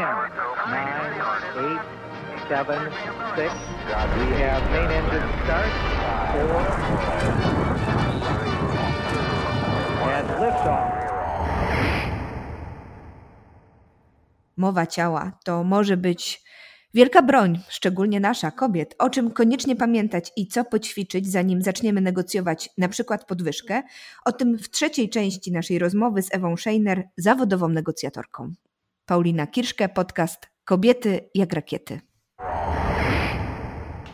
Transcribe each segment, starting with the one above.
We have main engine start. Four. And liftoff. Mowa ciała to może być wielka broń, szczególnie nasza, kobiet, o czym koniecznie pamiętać i co poćwiczyć, zanim zaczniemy negocjować na przykład podwyżkę, o tym w trzeciej części naszej rozmowy z Ewą Scheiner, zawodową negocjatorką. Paulina Kirszke, podcast Kobiety jak rakiety.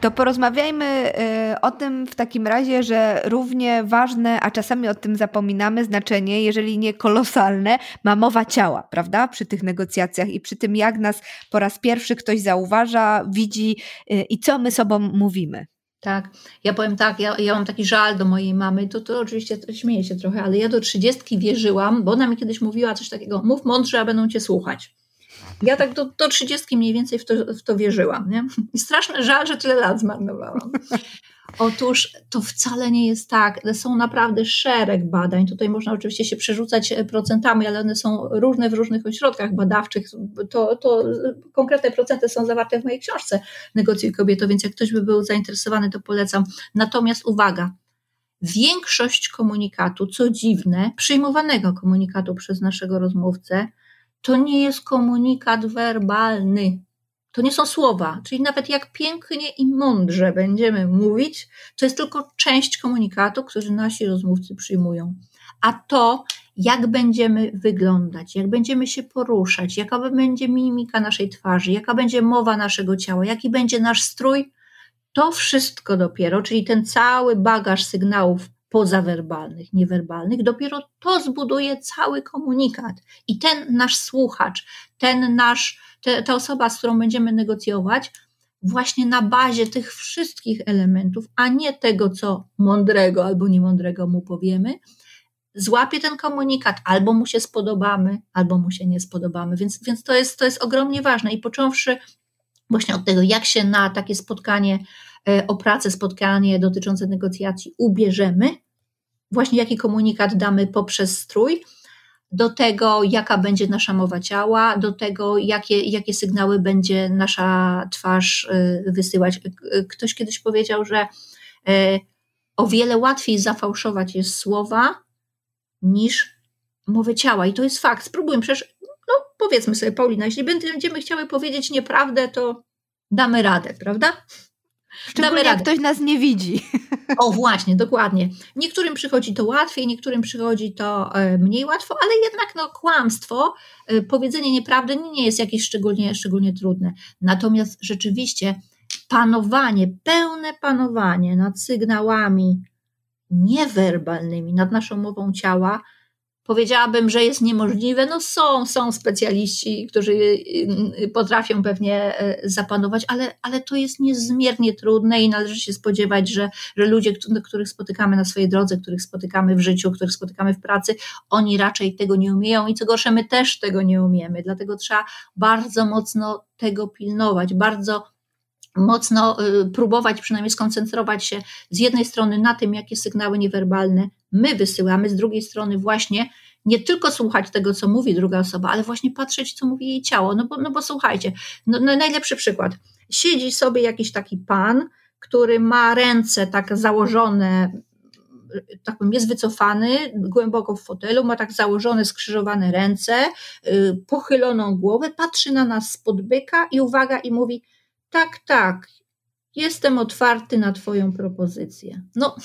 To porozmawiajmy y, o tym w takim razie, że równie ważne, a czasami o tym zapominamy, znaczenie, jeżeli nie kolosalne, ma mowa ciała, prawda? Przy tych negocjacjach i przy tym, jak nas po raz pierwszy ktoś zauważa, widzi y, i co my sobą mówimy. Tak, ja powiem tak, ja, ja mam taki żal do mojej mamy, to, to oczywiście śmieję się trochę, ale ja do trzydziestki wierzyłam, bo ona mi kiedyś mówiła coś takiego, mów mądrze, a będą cię słuchać. Ja tak do, do 30 mniej więcej w to, w to wierzyłam. Nie? I straszny żal, że tyle lat zmarnowałam. Otóż to wcale nie jest tak. Są naprawdę szereg badań. Tutaj można oczywiście się przerzucać procentami, ale one są różne w różnych ośrodkach badawczych. To, to konkretne procenty są zawarte w mojej książce Negocjuj kobieto, więc jak ktoś by był zainteresowany, to polecam. Natomiast uwaga, większość komunikatu, co dziwne, przyjmowanego komunikatu przez naszego rozmówcę, to nie jest komunikat werbalny. To nie są słowa, czyli nawet jak pięknie i mądrze będziemy mówić, to jest tylko część komunikatu, który nasi rozmówcy przyjmują. A to, jak będziemy wyglądać, jak będziemy się poruszać, jaka będzie mimika naszej twarzy, jaka będzie mowa naszego ciała, jaki będzie nasz strój, to wszystko dopiero, czyli ten cały bagaż sygnałów pozawerbalnych, niewerbalnych, dopiero to zbuduje cały komunikat. I ten nasz słuchacz, ten nasz, te, ta osoba, z którą będziemy negocjować, właśnie na bazie tych wszystkich elementów, a nie tego, co mądrego albo niemądrego mu powiemy, złapie ten komunikat, albo mu się spodobamy, albo mu się nie spodobamy. Więc, więc to, jest, to jest ogromnie ważne. I począwszy właśnie od tego, jak się na takie spotkanie e, o pracę, spotkanie dotyczące negocjacji ubierzemy, właśnie jaki komunikat damy poprzez strój, do tego, jaka będzie nasza mowa ciała, do tego, jakie, jakie sygnały będzie nasza twarz y, wysyłać. Ktoś kiedyś powiedział, że y, o wiele łatwiej zafałszować jest słowa niż mowę ciała. I to jest fakt. Spróbujmy przecież, no powiedzmy sobie, Paulina, jeśli będziemy chciały powiedzieć nieprawdę, to damy radę, prawda? Szczególnie jak ktoś nas nie widzi. O właśnie, dokładnie. Niektórym przychodzi to łatwiej, niektórym przychodzi to e, mniej łatwo, ale jednak no, kłamstwo, e, powiedzenie nieprawdy nie jest jakieś szczególnie, szczególnie trudne. Natomiast rzeczywiście panowanie, pełne panowanie nad sygnałami niewerbalnymi, nad naszą mową ciała, powiedziałabym, że jest niemożliwe. No są, są specjaliści, którzy y, y, potrafią pewnie y, zapanować, ale, ale to jest niezmiernie trudne i należy się spodziewać, że, że ludzie, których spotykamy na swojej drodze, których spotykamy w życiu, których spotykamy w pracy, oni raczej tego nie umieją i co gorsze, my też tego nie umiemy. Dlatego trzeba bardzo mocno tego pilnować, bardzo mocno próbować przynajmniej skoncentrować się z jednej strony na tym, jakie sygnały niewerbalne my wysyłamy, z drugiej strony właśnie nie tylko słuchać tego, co mówi druga osoba, ale właśnie patrzeć, co mówi jej ciało. No bo, no bo słuchajcie, no, no najlepszy przykład. Siedzi sobie jakiś taki pan, który ma ręce tak założone, tak powiem, jest wycofany głęboko w fotelu, ma tak założone, skrzyżowane ręce, yy, pochyloną głowę, patrzy na nas spod byka i uwaga, i mówi: Tak, tak, jestem otwarty na Twoją propozycję. No,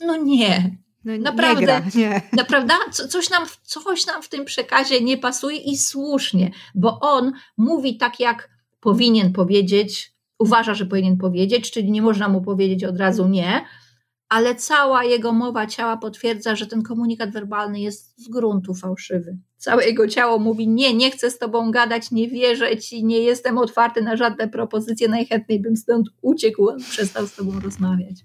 no nie, no, naprawdę, nie gra, nie. naprawdę coś nam, coś nam w tym przekazie nie pasuje i słusznie, bo on mówi tak, jak powinien powiedzieć, uważa, że powinien powiedzieć, czyli nie można mu powiedzieć od razu nie, ale cała jego mowa ciała potwierdza, że ten komunikat werbalny jest z gruntu fałszywy. Całe jego ciało mówi: Nie, nie chcę z tobą gadać, nie wierzę ci, nie jestem otwarty na żadne propozycje, najchętniej bym stąd uciekł, przestał z tobą rozmawiać.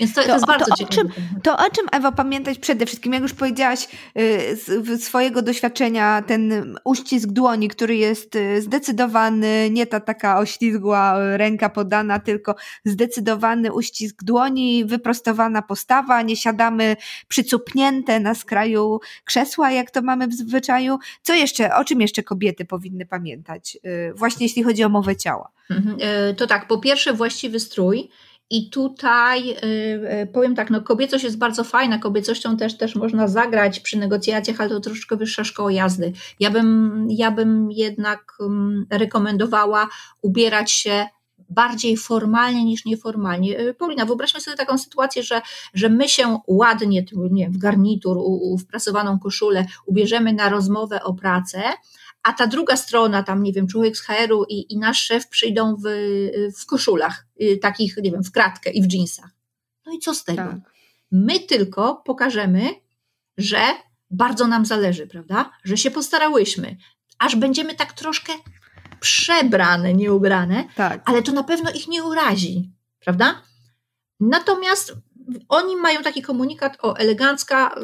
Więc to, to, to jest bardzo to ciekawe. Czym, to o czym, Ewa, pamiętać przede wszystkim? Jak już powiedziałaś y, z swojego doświadczenia, ten uścisk dłoni, który jest y, zdecydowany, nie ta taka oślizgła ręka podana, tylko zdecydowany uścisk dłoni, wyprostowana postawa, nie siadamy przycupnięte na skraju krzesła, jak to mamy w zwyczaju. Co jeszcze, o czym jeszcze kobiety powinny pamiętać? Y, właśnie jeśli chodzi o mowę ciała. Mhm. To tak, po pierwsze właściwy strój, i tutaj y, y, powiem tak, no kobiecość jest bardzo fajna, kobiecością też, też można zagrać przy negocjacjach, ale to troszeczkę wyższa szkoła jazdy. Ja bym, ja bym jednak rekomendowała ubierać się bardziej formalnie niż nieformalnie. Y, Paulina, wyobraźmy sobie taką sytuację, że, że my się ładnie, nie w garnitur, u, u, w prasowaną koszulę ubierzemy na rozmowę o pracę, a ta druga strona, tam nie wiem, człowiek z HR-u i, i nasz szef przyjdą w, w koszulach, y, takich, nie wiem, w kratkę i w jeansach. No i co z tego? Tak. My tylko pokażemy, że bardzo nam zależy, prawda? Że się postarałyśmy, aż będziemy tak troszkę przebrane, nieubrane, tak. ale to na pewno ich nie urazi, prawda? Natomiast oni mają taki komunikat, o elegancka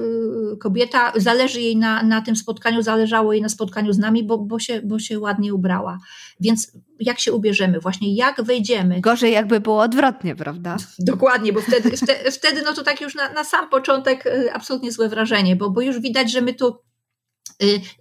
y, kobieta, zależy jej na, na tym spotkaniu, zależało jej na spotkaniu z nami, bo, bo, się, bo się ładnie ubrała. Więc jak się ubierzemy, właśnie jak wejdziemy. Gorzej jakby było odwrotnie, prawda? Dokładnie, bo wtedy, wtedy, wtedy no to tak już na, na sam początek y, absolutnie złe wrażenie, bo, bo już widać, że my tu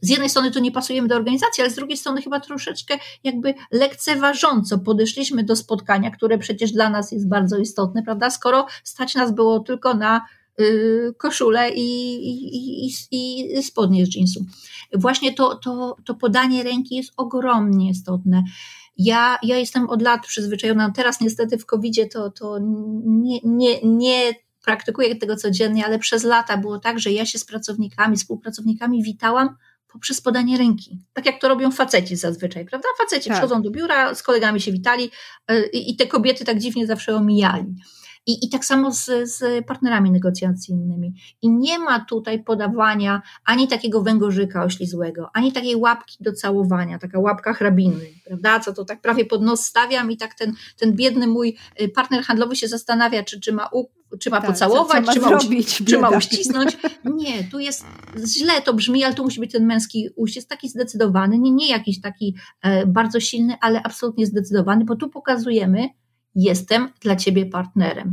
z jednej strony tu nie pasujemy do organizacji, ale z drugiej strony chyba troszeczkę jakby lekceważąco podeszliśmy do spotkania, które przecież dla nas jest bardzo istotne, prawda? Skoro stać nas było tylko na y, koszulę i, i, i, i spodnie z jeansu. Właśnie to, to, to podanie ręki jest ogromnie istotne. Ja, ja jestem od lat przyzwyczajona, teraz niestety w covid to, to nie, nie, nie praktykuję tego codziennie, ale przez lata było tak, że ja się z pracownikami, współpracownikami witałam poprzez podanie ręki. Tak jak to robią faceci zazwyczaj, prawda? Faceci tak. przychodzą do biura, z kolegami się witali y, i te kobiety tak dziwnie zawsze omijali. I, I tak samo z, z partnerami negocjacyjnymi. I nie ma tutaj podawania ani takiego węgorzyka oślizłego, ani takiej łapki do całowania, taka łapka hrabiny, prawda? Co to tak prawie pod nos stawiam i tak ten, ten biedny mój y, partner handlowy się zastanawia, czy, czy ma u, czy ma tak, pocałować, co, co ma czy, zrobić, ma, czy ma uścisnąć. Nie, tu jest źle to brzmi, ale tu musi być ten męski uścisk taki zdecydowany, nie, nie jakiś taki e, bardzo silny, ale absolutnie zdecydowany, bo tu pokazujemy, jestem dla ciebie partnerem.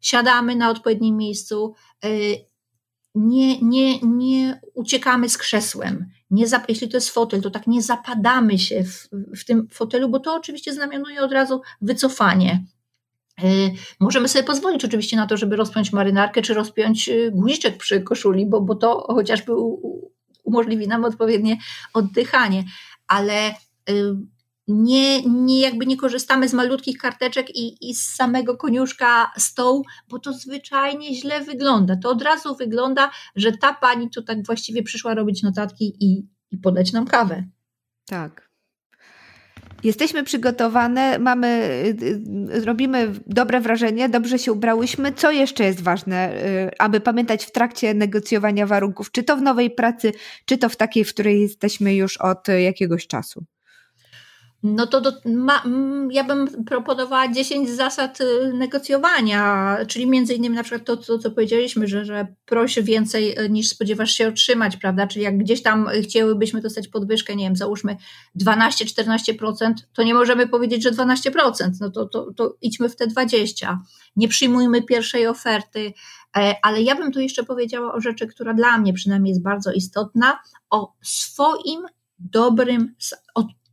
Siadamy na odpowiednim miejscu, e, nie, nie, nie uciekamy z krzesłem. Nie zap, jeśli to jest fotel, to tak nie zapadamy się w, w tym fotelu, bo to oczywiście znamionuje od razu wycofanie. E, możemy sobie pozwolić oczywiście na to, żeby rozpiąć marynarkę, czy rozpiąć e, guziczek przy koszuli, bo, bo to chociażby umożliwi nam odpowiednie oddychanie, ale nie, nie jakby nie korzystamy z malutkich karteczek i, i z samego koniuszka stołu, bo to zwyczajnie źle wygląda. To od razu wygląda, że ta pani tu tak właściwie przyszła robić notatki i, i podać nam kawę. Tak. Jesteśmy przygotowane, mamy, y, y, robimy dobre wrażenie, dobrze się ubrałyśmy. Co jeszcze jest ważne, y, aby pamiętać w trakcie negocjowania warunków, czy to w nowej pracy, czy to w takiej, w której jesteśmy już od jakiegoś czasu? No to do, ma, ja bym proponowała 10 zasad y, negocjowania, czyli między innymi na przykład to, to co powiedzieliśmy, że, że proś więcej y, niż spodziewasz się otrzymać, prawda? Czyli jak gdzieś tam chcielibyśmy dostać podwyżkę, nie wiem, załóżmy 12-14%, to nie możemy powiedzieć, że 12%, no to, to, to idźmy w te 20%. Nie przyjmujmy pierwszej oferty, e, ale ja bym tu jeszcze powiedziała o rzeczy, która dla mnie przynajmniej jest bardzo istotna, o swoim dobrym,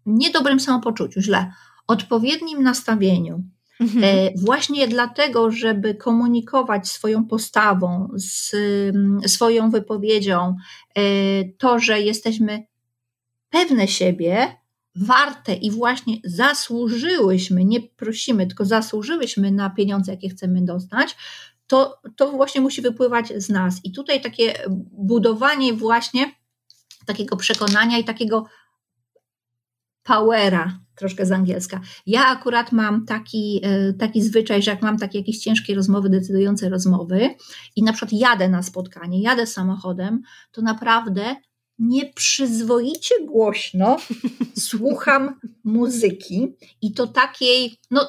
niedobrym samopoczuciu, źle, odpowiednim nastawieniu. Mhm. E, właśnie dlatego, żeby komunikować swoją postawą, z, swoją wypowiedzią, e, to, że jesteśmy pewne siebie, warte i właśnie zasłużyłyśmy, nie prosimy, tylko zasłużyłyśmy na pieniądze, jakie chcemy dostać, to, to właśnie musi wypływać z nas. I tutaj takie budowanie właśnie takiego przekonania i takiego powera, troszkę z angielska. Ja akurat mam taki, e, taki zwyczaj, że jak mam takie jakieś ciężkie rozmowy, decydujące rozmowy i na przykład jadę na spotkanie, jadę samochodem, to naprawdę nieprzyzwoicie głośno słucham muzyki i to takiej, no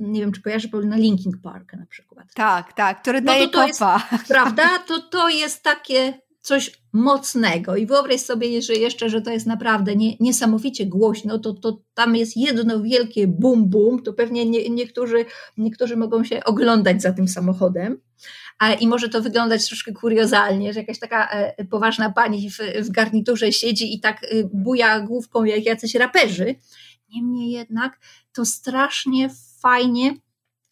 nie wiem, czy kojarzy na Linkin Park na przykład. Tak, tak, który no daje to, to kopa. Jest, prawda? To, to jest takie coś mocnego i wyobraź sobie że jeszcze, że to jest naprawdę nie, niesamowicie głośno, to, to tam jest jedno wielkie bum bum, to pewnie nie, niektórzy, niektórzy mogą się oglądać za tym samochodem. I może to wyglądać troszkę kuriozalnie, że jakaś taka e, poważna pani w, w garniturze siedzi i tak e, buja główką jak jacyś raperzy. Niemniej jednak to strasznie fajnie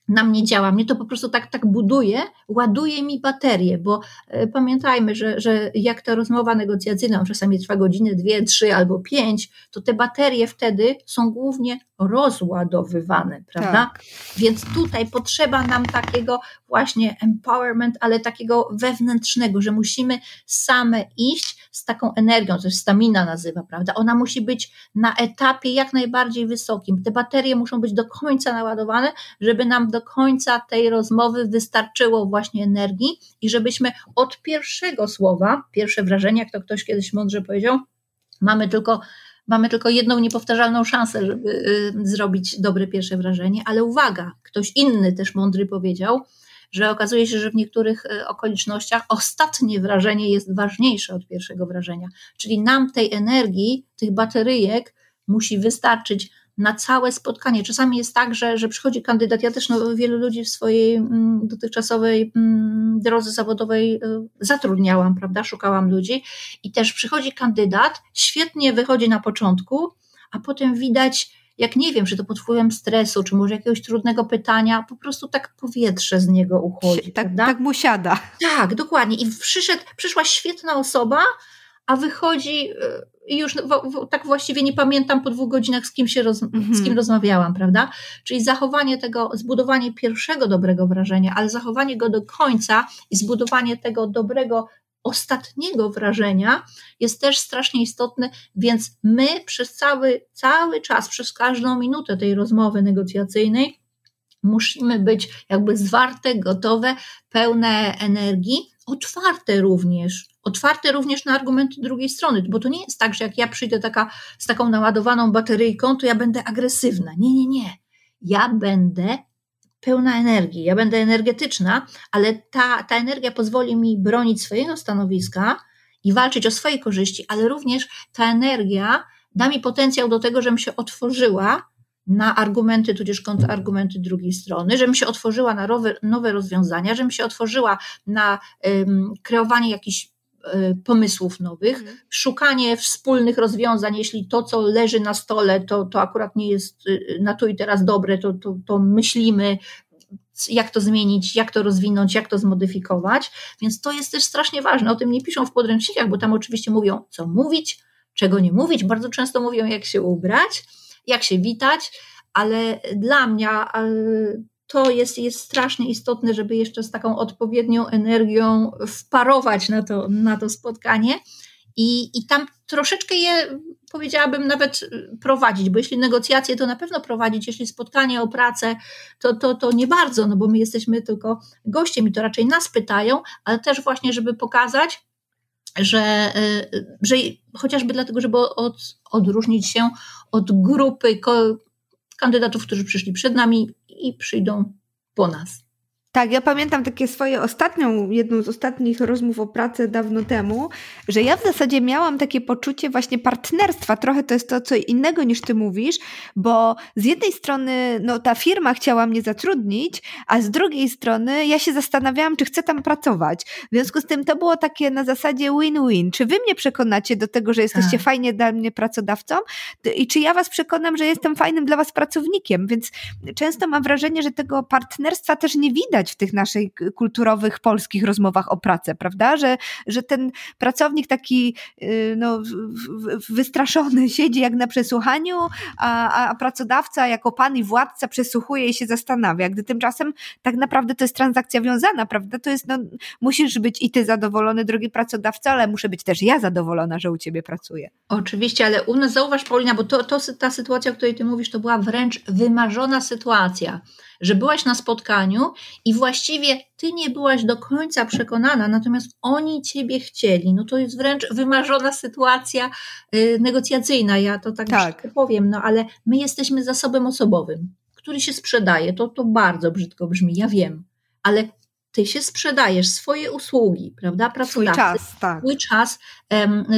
na mnie działa. Mnie to po prostu tak, tak buduje, ładuje mi baterię, bo e, pamiętajmy, że, że jak ta rozmowa negocjacyjna czasami trwa godzinę, dwie, trzy albo pięć, to te baterie wtedy są głównie rozładowywane, prawda? Tak. Więc tutaj potrzeba nam takiego właśnie empowerment, ale takiego wewnętrznego, że musimy same iść z taką energią, to jest stamina nazywa, prawda? Ona musi być na etapie jak najbardziej wysokim. Te baterie muszą być do końca naładowane, żeby nam do końca tej rozmowy wystarczyło właśnie energii i żebyśmy od pierwszego słowa, pierwsze wrażenie, jak to ktoś kiedyś mądrze powiedział, mamy tylko mamy tylko jedną niepowtarzalną szansę, żeby y, zrobić dobre pierwsze wrażenie, ale uwaga, ktoś inny też mądry powiedział, że okazuje się, że w niektórych y, okolicznościach ostatnie wrażenie jest ważniejsze od pierwszego wrażenia. Czyli nam tej energii, tych bateryjek musi wystarczyć na całe spotkanie. Czasami jest tak, że, że przychodzi kandydat. Ja też no, wielu ludzi w swojej mm, dotychczasowej mm, drodze zawodowej y, zatrudniałam, prawda? Szukałam ludzi i też przychodzi kandydat, świetnie wychodzi na początku, a potem widać, jak nie wiem, czy to pod wpływem stresu, czy może jakiegoś trudnego pytania, po prostu tak powietrze z niego uchodzi. Tak, tak mu siada. Tak, dokładnie. I przyszedł, przyszła świetna osoba, a wychodzi y, i już w, w, tak właściwie nie pamiętam po dwóch godzinach, z kim się roz, -hmm. z kim mhm. rozmawiałam, prawda? Czyli zachowanie tego, zbudowanie pierwszego dobrego wrażenia, ale zachowanie go do końca i zbudowanie tego dobrego ostatniego wrażenia jest też strasznie istotne, więc my przez cały, cały czas, przez każdą minutę tej rozmowy negocjacyjnej musimy być jakby zwarte, gotowe, pełne energii, otwarte również, otwarte również na argumenty drugiej strony, bo to nie jest tak, że jak ja przyjdę taka, z taką naładowaną bateryjką, to ja będę agresywna. Nie, nie, nie. Ja będę pełna energii, ja będę energetyczna, ale ta, ta energia pozwoli mi bronić swojego stanowiska i walczyć o swoje korzyści, ale również ta energia da mi potencjał do tego, żebym się otworzyła na argumenty, tudzież kontrargumenty drugiej strony, żebym się otworzyła na nowe, rozwiązania, żebym się otworzyła na um, kreowanie jakichś pomysłów nowych, mhm. szukanie wspólnych rozwiązań, jeśli to, co leży na stole, to, to akurat nie jest y, na tu i teraz dobre, to, to, to myślimy, jak to zmienić, jak to rozwinąć, jak to zmodyfikować. Więc to jest też strasznie ważne. O tym nie piszą w podręcznikach, bo tam oczywiście mówią, co mówić, czego nie mówić. Bardzo często mówią, jak się ubrać jak się witać, ale dla mnie to jest, jest strasznie istotne, żeby jeszcze z taką odpowiednią energią wparować na to, na to spotkanie. I, i tam troszeczkę je, powiedziałabym, nawet prowadzić, bo jeśli negocjacje, to na pewno prowadzić, jeśli spotkanie o pracę, to, to, to nie bardzo, no bo my jesteśmy tylko gościem i to raczej nas pytają, ale też właśnie, żeby pokazać, że, y, że chociażby dlatego, żeby od, odróżnić się od grupy kandydatów, którzy przyszli przed nami i przyjdą po nas. Tak, ja pamiętam takie swoje ostatnią, jedną z ostatnich rozmów o pracy dawno temu, że ja w zasadzie miałam takie poczucie właśnie partnerstwa. Trochę to jest to co innego niż ty mówisz, bo z jednej strony no, ta firma chciała mnie zatrudnić, a z drugiej strony ja się zastanawiałam, czy chcę tam pracować. W związku z tym to było takie na zasadzie win-win. Czy wy mnie przekonacie do tego, że jesteście tak. fajnie dla mnie pracodawcą i czy ja was przekonam, że jestem fajnym dla was pracownikiem. Więc często mam wrażenie, że tego partnerstwa też nie widać widać w tych naszych kulturowych polskich rozmowach o pracę, prawda? Że, że ten pracownik taki y, no, wystraszony siedzi jak na przesłuchaniu, a, a pracodawca jako pan i władca przesłuchuje i się zastanawia, gdy tymczasem tak naprawdę to jest transakcja wiązana, prawda? To jest, no, musisz być i ty zadowolony, drogi pracodawca, ale muszę być też ja zadowolona, że u ciebie pracuję. Oczywiście, ale u nas zauważ, Paulina, bo to, to ta sytuacja, o której ty mówisz, to była wręcz wymarzona sytuacja że byłaś na spotkaniu i właściwie ty nie byłaś do końca przekonana, natomiast oni ciebie chcieli. No to jest wręcz wymarzona sytuacja y, negocjacyjna. Ja to tak, tak. powiem, no ale my jesteśmy zasobem osobowym, który się sprzedaje. To, to bardzo brzydko brzmi, ja wiem, ale ty się sprzedajesz swoje usługi, prawda? Pracodawcy, swój czas, tak. swój czas,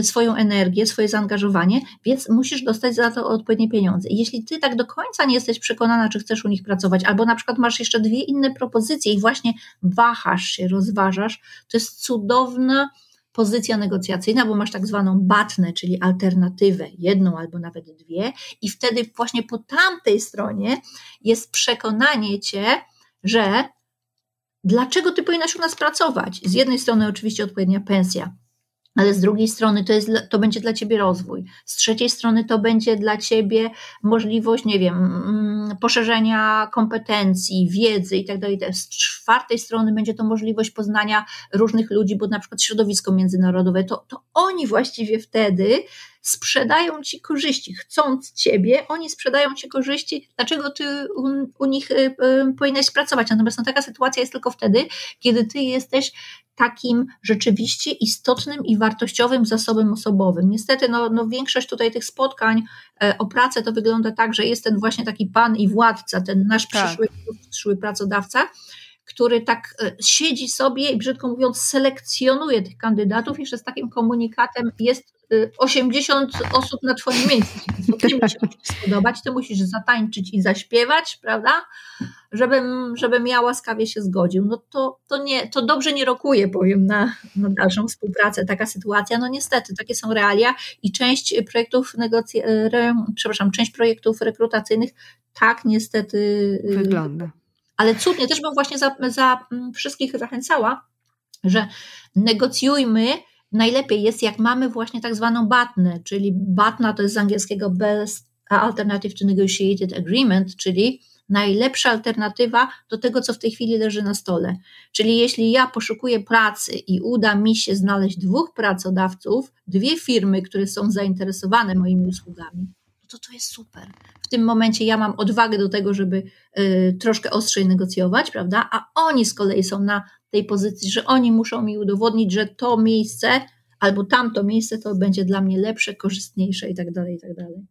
swoją energię, swoje zaangażowanie, więc musisz dostać za to odpowiednie pieniądze. I jeśli ty tak do końca nie jesteś przekonana, czy chcesz u nich pracować, albo na przykład masz jeszcze dwie inne propozycje i właśnie wahasz się, rozważasz, to jest cudowna pozycja negocjacyjna, bo masz tak zwaną batnę, czyli alternatywę, jedną albo nawet dwie, i wtedy właśnie po tamtej stronie jest przekonanie cię, że dlaczego ty powinnaś u nas pracować? Z jednej strony oczywiście odpowiednia pensja, ale z drugiej strony to, jest, to będzie dla ciebie rozwój. Z trzeciej strony to będzie dla ciebie możliwość, nie wiem, mm, poszerzenia kompetencji, wiedzy itd. Tak z czwartej strony będzie to możliwość poznania różnych ludzi, bo na przykład środowisko międzynarodowe, to, to oni właściwie wtedy sprzedają ci korzyści. Chcąc ciebie, oni sprzedają ci korzyści, dlaczego ty u, u nich y, y, powinnaś pracować. Natomiast no, taka sytuacja jest tylko wtedy, kiedy ty jesteś takim rzeczywiście istotnym i wartościowym zasobem osobowym. Niestety, no, no większość tutaj tych spotkań e, o pracę to wygląda tak, że jest ten właśnie taki pan i władca, ten nasz tak. przyszły, przyszły pracodawca, który tak e, siedzi sobie i brzydko mówiąc selekcjonuje tych kandydatów, jeszcze z takim komunikatem jest 80 y, osób na twoim miejscu. Ty musisz spodobać, ty musisz zatańczyć i zaśpiewać, prawda? Żebym, żebym ja łaskawie się zgodził. No to, to, nie, to dobrze nie rokuje, powiem, na, na dalszą współpracę. Taka sytuacja, no niestety, takie są realia i część projektów negocja- re, przepraszam, część projektów rekrutacyjnych tak niestety y, wygląda. Ale cudnie, też bym właśnie za, za mm, wszystkich zachęcała, że negocjujmy najlepiej jest, jak mamy właśnie tak zwaną BATNę, czyli BATNA to jest z angielskiego Best Alternative to Negotiated Agreement, czyli najlepsza alternatywa do tego, co w tej chwili leży na stole. Czyli jeśli ja poszukuję pracy i uda mi się znaleźć dwóch pracodawców, dwie firmy, które są zainteresowane moimi usługami, to to jest super. W tym momencie ja mam odwagę do tego, żeby y, troszkę ostrzej negocjować, prawda? A oni z kolei są na tej pozycji, że oni muszą mi udowodnić, że to miejsce albo tamto miejsce to będzie dla mnie lepsze, korzystniejsze i tak dalej, i tak dalej.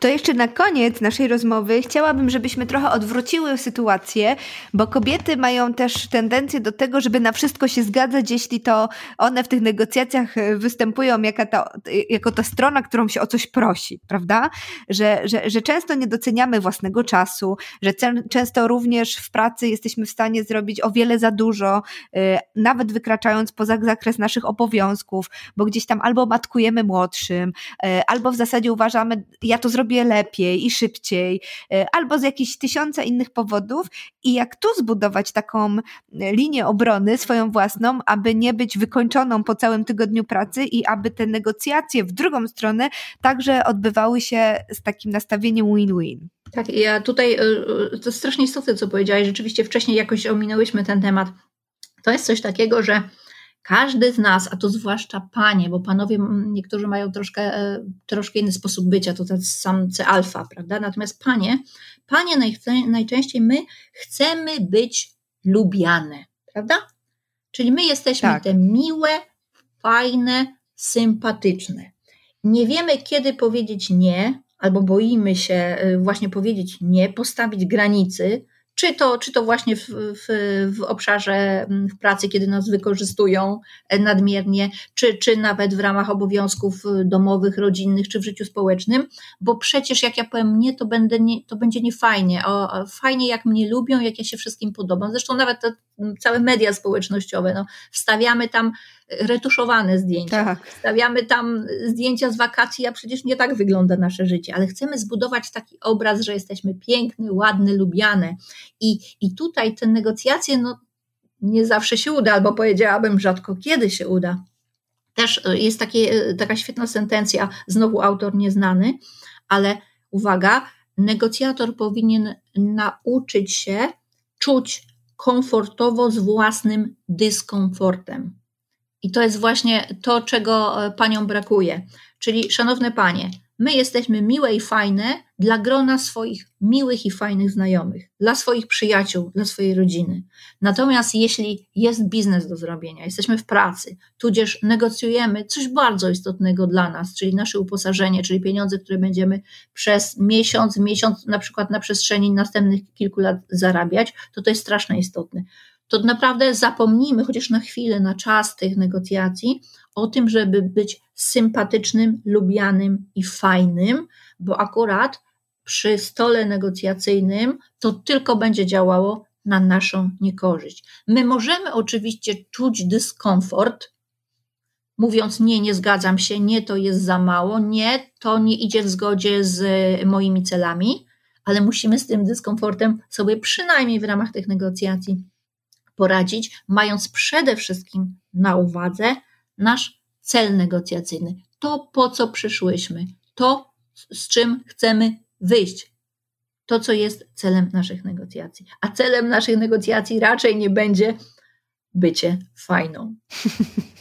To jeszcze na koniec naszej rozmowy chciałabym, żebyśmy trochę odwróciły sytuację, bo kobiety mają też tendencję do tego, żeby na wszystko się zgadzać, jeśli to one w tych negocjacjach e, występują jako ta, jako ta strona, którą się o coś prosi, prawda? Że, że, że często nie doceniamy własnego czasu, że często również w pracy jesteśmy w stanie zrobić o wiele za dużo, e, nawet wykraczając poza zakres naszych obowiązków, bo gdzieś tam albo matkujemy młodszym, e, albo w zasadzie uważamy, ja to zrobię lepiej i szybciej, e, albo z jakichś tysiąca innych powodów. I jak tu zbudować taką linię obrony swoją własną, aby nie być wykończoną po całym tygodniu pracy i aby te negocjacje w drugą stronę także odbywały się z takim nastawieniem win-win. Tak, ja tutaj e, to strasznie istotne, co powiedziałaś. Rzeczywiście wcześniej jakoś ominęłyśmy ten temat. To jest coś takiego, że każdy z nas, a to zwłaszcza panie, bo panowie niektórzy mają troszkę, e, troszkę inny sposób bycia, to ten samce alfa, prawda? Natomiast panie, panie najczęściej my chcemy być lubiane, prawda? Czyli my jesteśmy tak. te miłe, fajne, sympatyczne. Nie wiemy, kiedy powiedzieć nie, albo boimy się e, właśnie powiedzieć nie, postawić granicy, czy to, czy to właśnie w, w, w obszarze mm, w pracy, kiedy nas wykorzystują e, nadmiernie, czy, czy nawet w ramach obowiązków e, domowych, rodzinnych, czy w życiu społecznym, bo przecież jak ja powiem nie, to, będę nie, to będzie niefajnie. O, fajnie jak mnie lubią, jak ja się wszystkim podobam. Zresztą nawet te całe media społecznościowe, no, wstawiamy tam retuszowane zdjęcia. Tak. Stawiamy tam zdjęcia z wakacji, a przecież nie tak wygląda nasze życie, ale chcemy zbudować taki obraz, że jesteśmy piękne, ładne, lubiane. I, i tutaj te negocjacje, no, nie zawsze się uda, albo powiedziałabym rzadko kiedy się uda. Też e, jest takie, e, taka świetna sentencja, znowu autor nieznany, ale uwaga, negocjator powinien nauczyć się czuć komfortowo z własnym dyskomfortem. I to jest właśnie to, czego e, paniom brakuje. Czyli, szanowne panie, my jesteśmy miłe i fajne, dla grona swoich miłych i fajnych znajomych, dla swoich przyjaciół, dla swojej rodziny. Natomiast jeśli jest biznes do zrobienia, jesteśmy w pracy, tudzież negocjujemy coś bardzo istotnego dla nas, czyli nasze uposażenie, czyli pieniądze, które będziemy przez miesiąc, miesiąc na przykład na przestrzeni następnych kilku lat zarabiać, to to jest strasznie istotne. To naprawdę zapomnijmy chociaż na chwilę, na czas tych negocjacji o tym, żeby być sympatycznym, lubianym i fajnym, bo akurat przy stole negocjacyjnym to tylko będzie działało na naszą niekorzyść. My możemy oczywiście czuć dyskomfort, mówiąc nie, nie zgadzam się, nie, to jest za mało, nie, to nie idzie w zgodzie z moimi celami, ale musimy z tym dyskomfortem sobie przynajmniej w ramach tych negocjacji poradzić, mając przede wszystkim na uwadze nasz cel negocjacyjny, to po co przyszłyśmy, to z czym chcemy wyjść. To, co jest celem naszych negocjacji. A celem naszych negocjacji raczej nie będzie bycie fajną.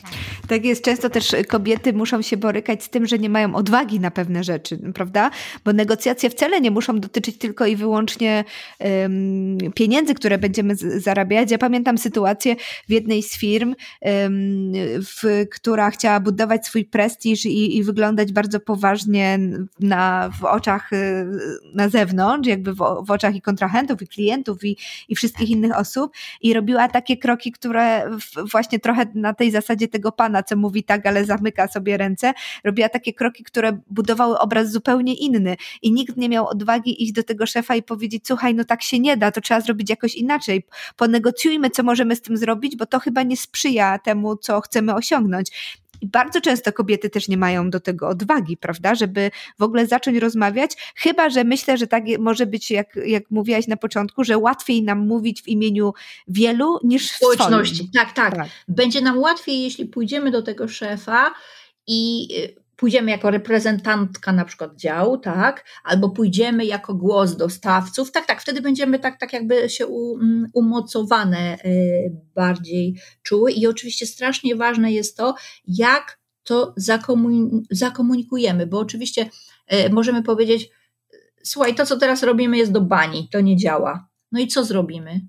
Tak jest, często też kobiety muszą się borykać z tym, że nie mają odwagi na pewne rzeczy, prawda? Bo negocjacje wcale nie muszą dotyczyć tylko i wyłącznie um, pieniędzy, które będziemy zarabiać. Ja pamiętam sytuację w jednej z firm, um, w, która chciała budować swój prestiż i, i wyglądać bardzo poważnie na, w oczach y, na zewnątrz, jakby w, w oczach i kontrahentów, i klientów, i, i wszystkich innych osób i robiła takie kroki, które właśnie trochę na tej zasadzie tego pana, co mówi tak, ale zamyka sobie ręce, robiła takie kroki, które budowały obraz zupełnie inny i nikt nie miał odwagi iść do tego szefa i powiedzieć, słuchaj, no tak się nie da, to trzeba zrobić jakoś inaczej, ponegocjujmy, co możemy z tym zrobić, bo to chyba nie sprzyja temu, co chcemy osiągnąć. I bardzo często kobiety też nie mają do tego odwagi, prawda, żeby w ogóle zacząć rozmawiać, chyba że myślę, że tak może być, jak, jak mówiłaś na początku, że łatwiej nam mówić w imieniu wielu niż w społeczności. Tak, tak, tak. Będzie nam łatwiej, jeśli pójdziemy do tego szefa i y, pójdziemy jako reprezentantka na przykład działu, tak, albo pójdziemy jako głos dostawców, tak, tak, wtedy będziemy tak, tak jakby się mm, umocowane y, bardziej czuły i oczywiście strasznie ważne jest to, jak to zakomunikujemy, bo oczywiście y, możemy powiedzieć, słuchaj, to co teraz robimy jest do bani, to nie działa. No i co zrobimy?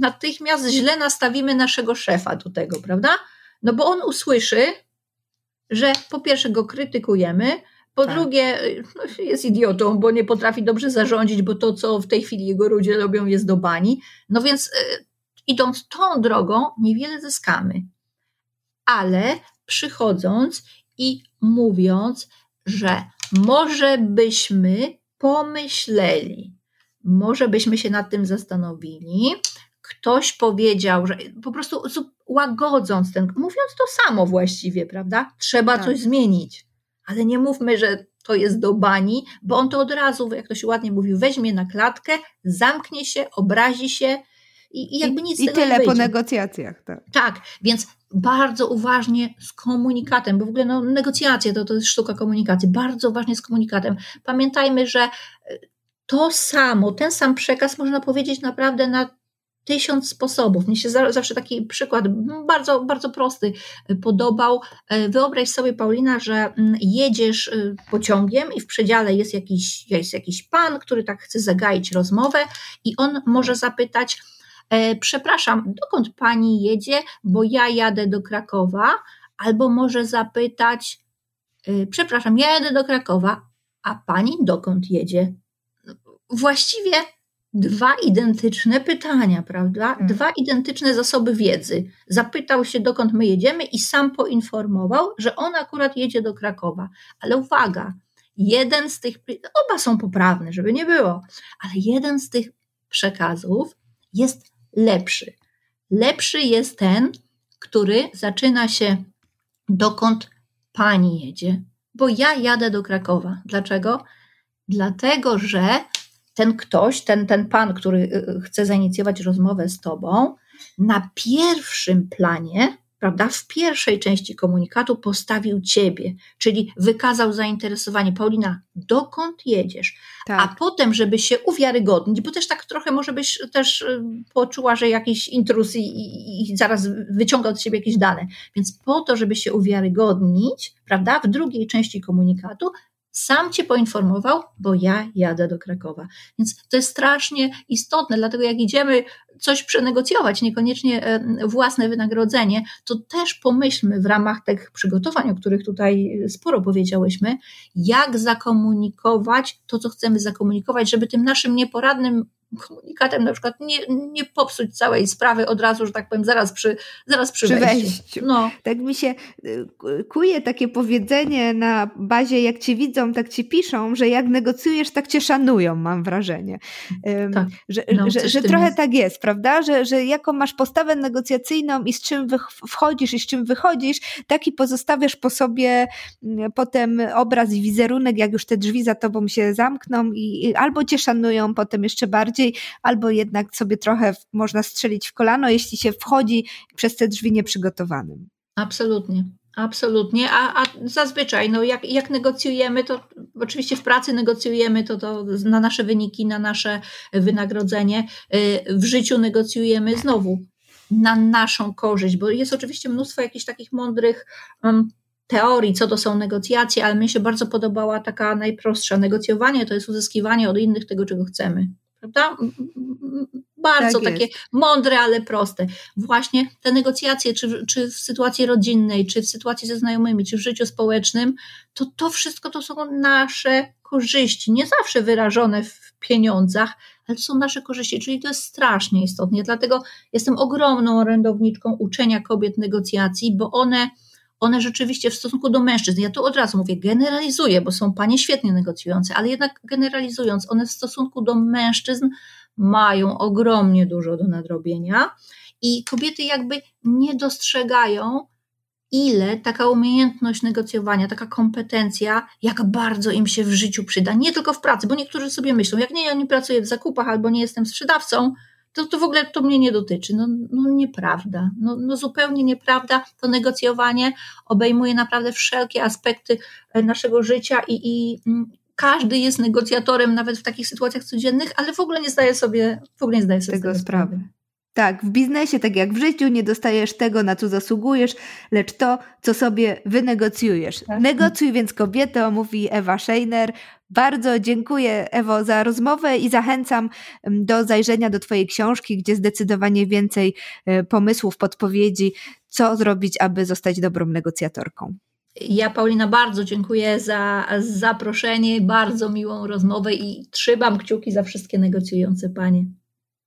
Natychmiast źle nastawimy naszego szefa do tego, prawda? No bo on usłyszy, że po pierwsze go krytykujemy, po tak. drugie no, jest idiotą, bo nie potrafi dobrze zarządzić, bo to, co w tej chwili jego ludzie robią, jest do bani. No więc y, idąc tą drogą, niewiele zyskamy. Ale przychodząc i mówiąc, że może byśmy pomyśleli, może byśmy się nad tym zastanowili, ktoś powiedział, że po prostu łagodząc ten, mówiąc to samo właściwie, prawda? Trzeba tak. coś zmienić. Ale nie mówmy, że to jest do bani, bo on to od razu, jak to się ładnie mówi, weźmie na klatkę, zamknie się, obrazi się i, i jakby nic I, z tego I tyle nie po negocjacjach. Tak. tak, więc bardzo uważnie z komunikatem, bo w ogóle no, negocjacje to, to jest sztuka komunikacji, bardzo uważnie z komunikatem. Pamiętajmy, że to samo, ten sam przekaz można powiedzieć naprawdę na tysiąc sposobów. Mnie się zawsze taki przykład bardzo, bardzo prosty y, podobał. Y, wyobraź sobie, Paulina, że mm, jedziesz y, pociągiem i w przedziale jest jakiś, jest jakiś pan, który tak chce zagaić rozmowę i on może zapytać, e, przepraszam, dokąd pani jedzie, bo ja jadę do Krakowa, albo może zapytać, przepraszam, ja jadę do Krakowa, a pani dokąd jedzie? Właściwie dwa identyczne pytania, prawda? Hmm. Dwa identyczne zasoby wiedzy. Zapytał się, dokąd my jedziemy, i sam poinformował, że on akurat jedzie do Krakowa. Ale uwaga, jeden z tych, oba są poprawne, żeby nie było, ale jeden z tych przekazów jest lepszy. Lepszy jest ten, który zaczyna się, dokąd pani jedzie, bo ja jadę do Krakowa. Dlaczego? Dlatego, że ten ktoś, ten, ten pan, który y, y, chce zainicjować rozmowę z tobą, na pierwszym planie, prawda, w pierwszej części komunikatu postawił ciebie, czyli wykazał zainteresowanie. Paulina, dokąd jedziesz? Tak. A potem, żeby się uwiarygodnić, bo też tak trochę może byś też y, poczuła, że jakiś intruz i, i, i zaraz wyciąga od siebie jakieś dane. Więc po to, żeby się uwiarygodnić, prawda, w drugiej części komunikatu sam cię poinformował, bo ja jadę do Krakowa. Więc to jest strasznie istotne, dlatego jak idziemy coś przenegocjować, niekoniecznie e, własne wynagrodzenie, to też pomyślmy w ramach tych przygotowań, o których tutaj sporo powiedziałyśmy, jak zakomunikować to, co chcemy zakomunikować, żeby tym naszym nieporadnym komunikatem na przykład nie, nie popsuć całej sprawy od razu, że tak powiem, zaraz przy, zaraz przy, przy wejściu. wejściu. No. Tak mi się y, kuje takie powiedzenie na bazie jak cię widzą, tak ci piszą, że jak negocjujesz, tak cię szanują, mam wrażenie. Tak. Że, no, że, że trochę jest. tak jest, prawda? Że, że jaką masz postawę negocjacyjną i z czym wchodzisz i z czym wychodzisz, taki pozostawiasz po sobie mm, potem obraz i wizerunek, jak już te drzwi za tobą się zamkną i, i albo cię szanują potem jeszcze bardziej, albo jednak sobie trochę można strzelić w kolano, jeśli się wchodzi przez te drzwi nieprzygotowanym. Absolutnie. Absolutnie, a, a zazwyczaj, no jak, jak negocjujemy, to oczywiście w pracy negocjujemy to, to na nasze wyniki, na nasze wynagrodzenie, y, w życiu negocjujemy znowu na naszą korzyść, bo jest oczywiście mnóstwo jakichś takich mądrych um, teorii, co to są negocjacje, ale mi się bardzo podobała taka najprostsza. Negocjowanie to jest uzyskiwanie od innych tego, czego chcemy prawda? Bardzo tak takie mądre, ale proste. Właśnie te negocjacje, czy, czy w sytuacji rodzinnej, czy w sytuacji ze znajomymi, czy w życiu społecznym, to to wszystko to są nasze korzyści, nie zawsze wyrażone w pieniądzach, ale to są nasze korzyści, czyli to jest strasznie istotne. Dlatego jestem ogromną orędowniczką uczenia kobiet negocjacji, bo one one rzeczywiście w stosunku do mężczyzn, ja tu od razu mówię, generalizuję, bo są panie świetnie negocjujące, ale jednak generalizując, one w stosunku do mężczyzn mają ogromnie dużo do nadrobienia i kobiety jakby nie dostrzegają, ile taka umiejętność negocjowania, taka kompetencja, jak bardzo im się w życiu przyda. Nie tylko w pracy, bo niektórzy sobie myślą, jak nie, ja nie pracuję w zakupach albo nie jestem sprzedawcą, to, to w ogóle to mnie nie dotyczy. No, no nieprawda. No, no zupełnie nieprawda. To negocjowanie obejmuje naprawdę wszelkie aspekty e, naszego życia i, i mm, każdy jest negocjatorem nawet w takich sytuacjach codziennych, ale w ogóle nie zdaje sobie, w ogóle nie zdaje sobie tego sprawy. Tak, w biznesie, tak jak w życiu, nie dostajesz tego, na co zasługujesz, lecz to, co sobie wynegocjujesz. Tak. Negocjuj więc kobieto, mówi Ewa Scheiner. Bardzo dziękuję, Ewo, za rozmowę i zachęcam do zajrzenia do Twojej książki, gdzie zdecydowanie więcej e, pomysłów, podpowiedzi, co zrobić, aby zostać dobrą negocjatorką. Ja, Paulina, bardzo dziękuję za zaproszenie, bardzo miłą rozmowę i trzymam kciuki za wszystkie negocjujące panie.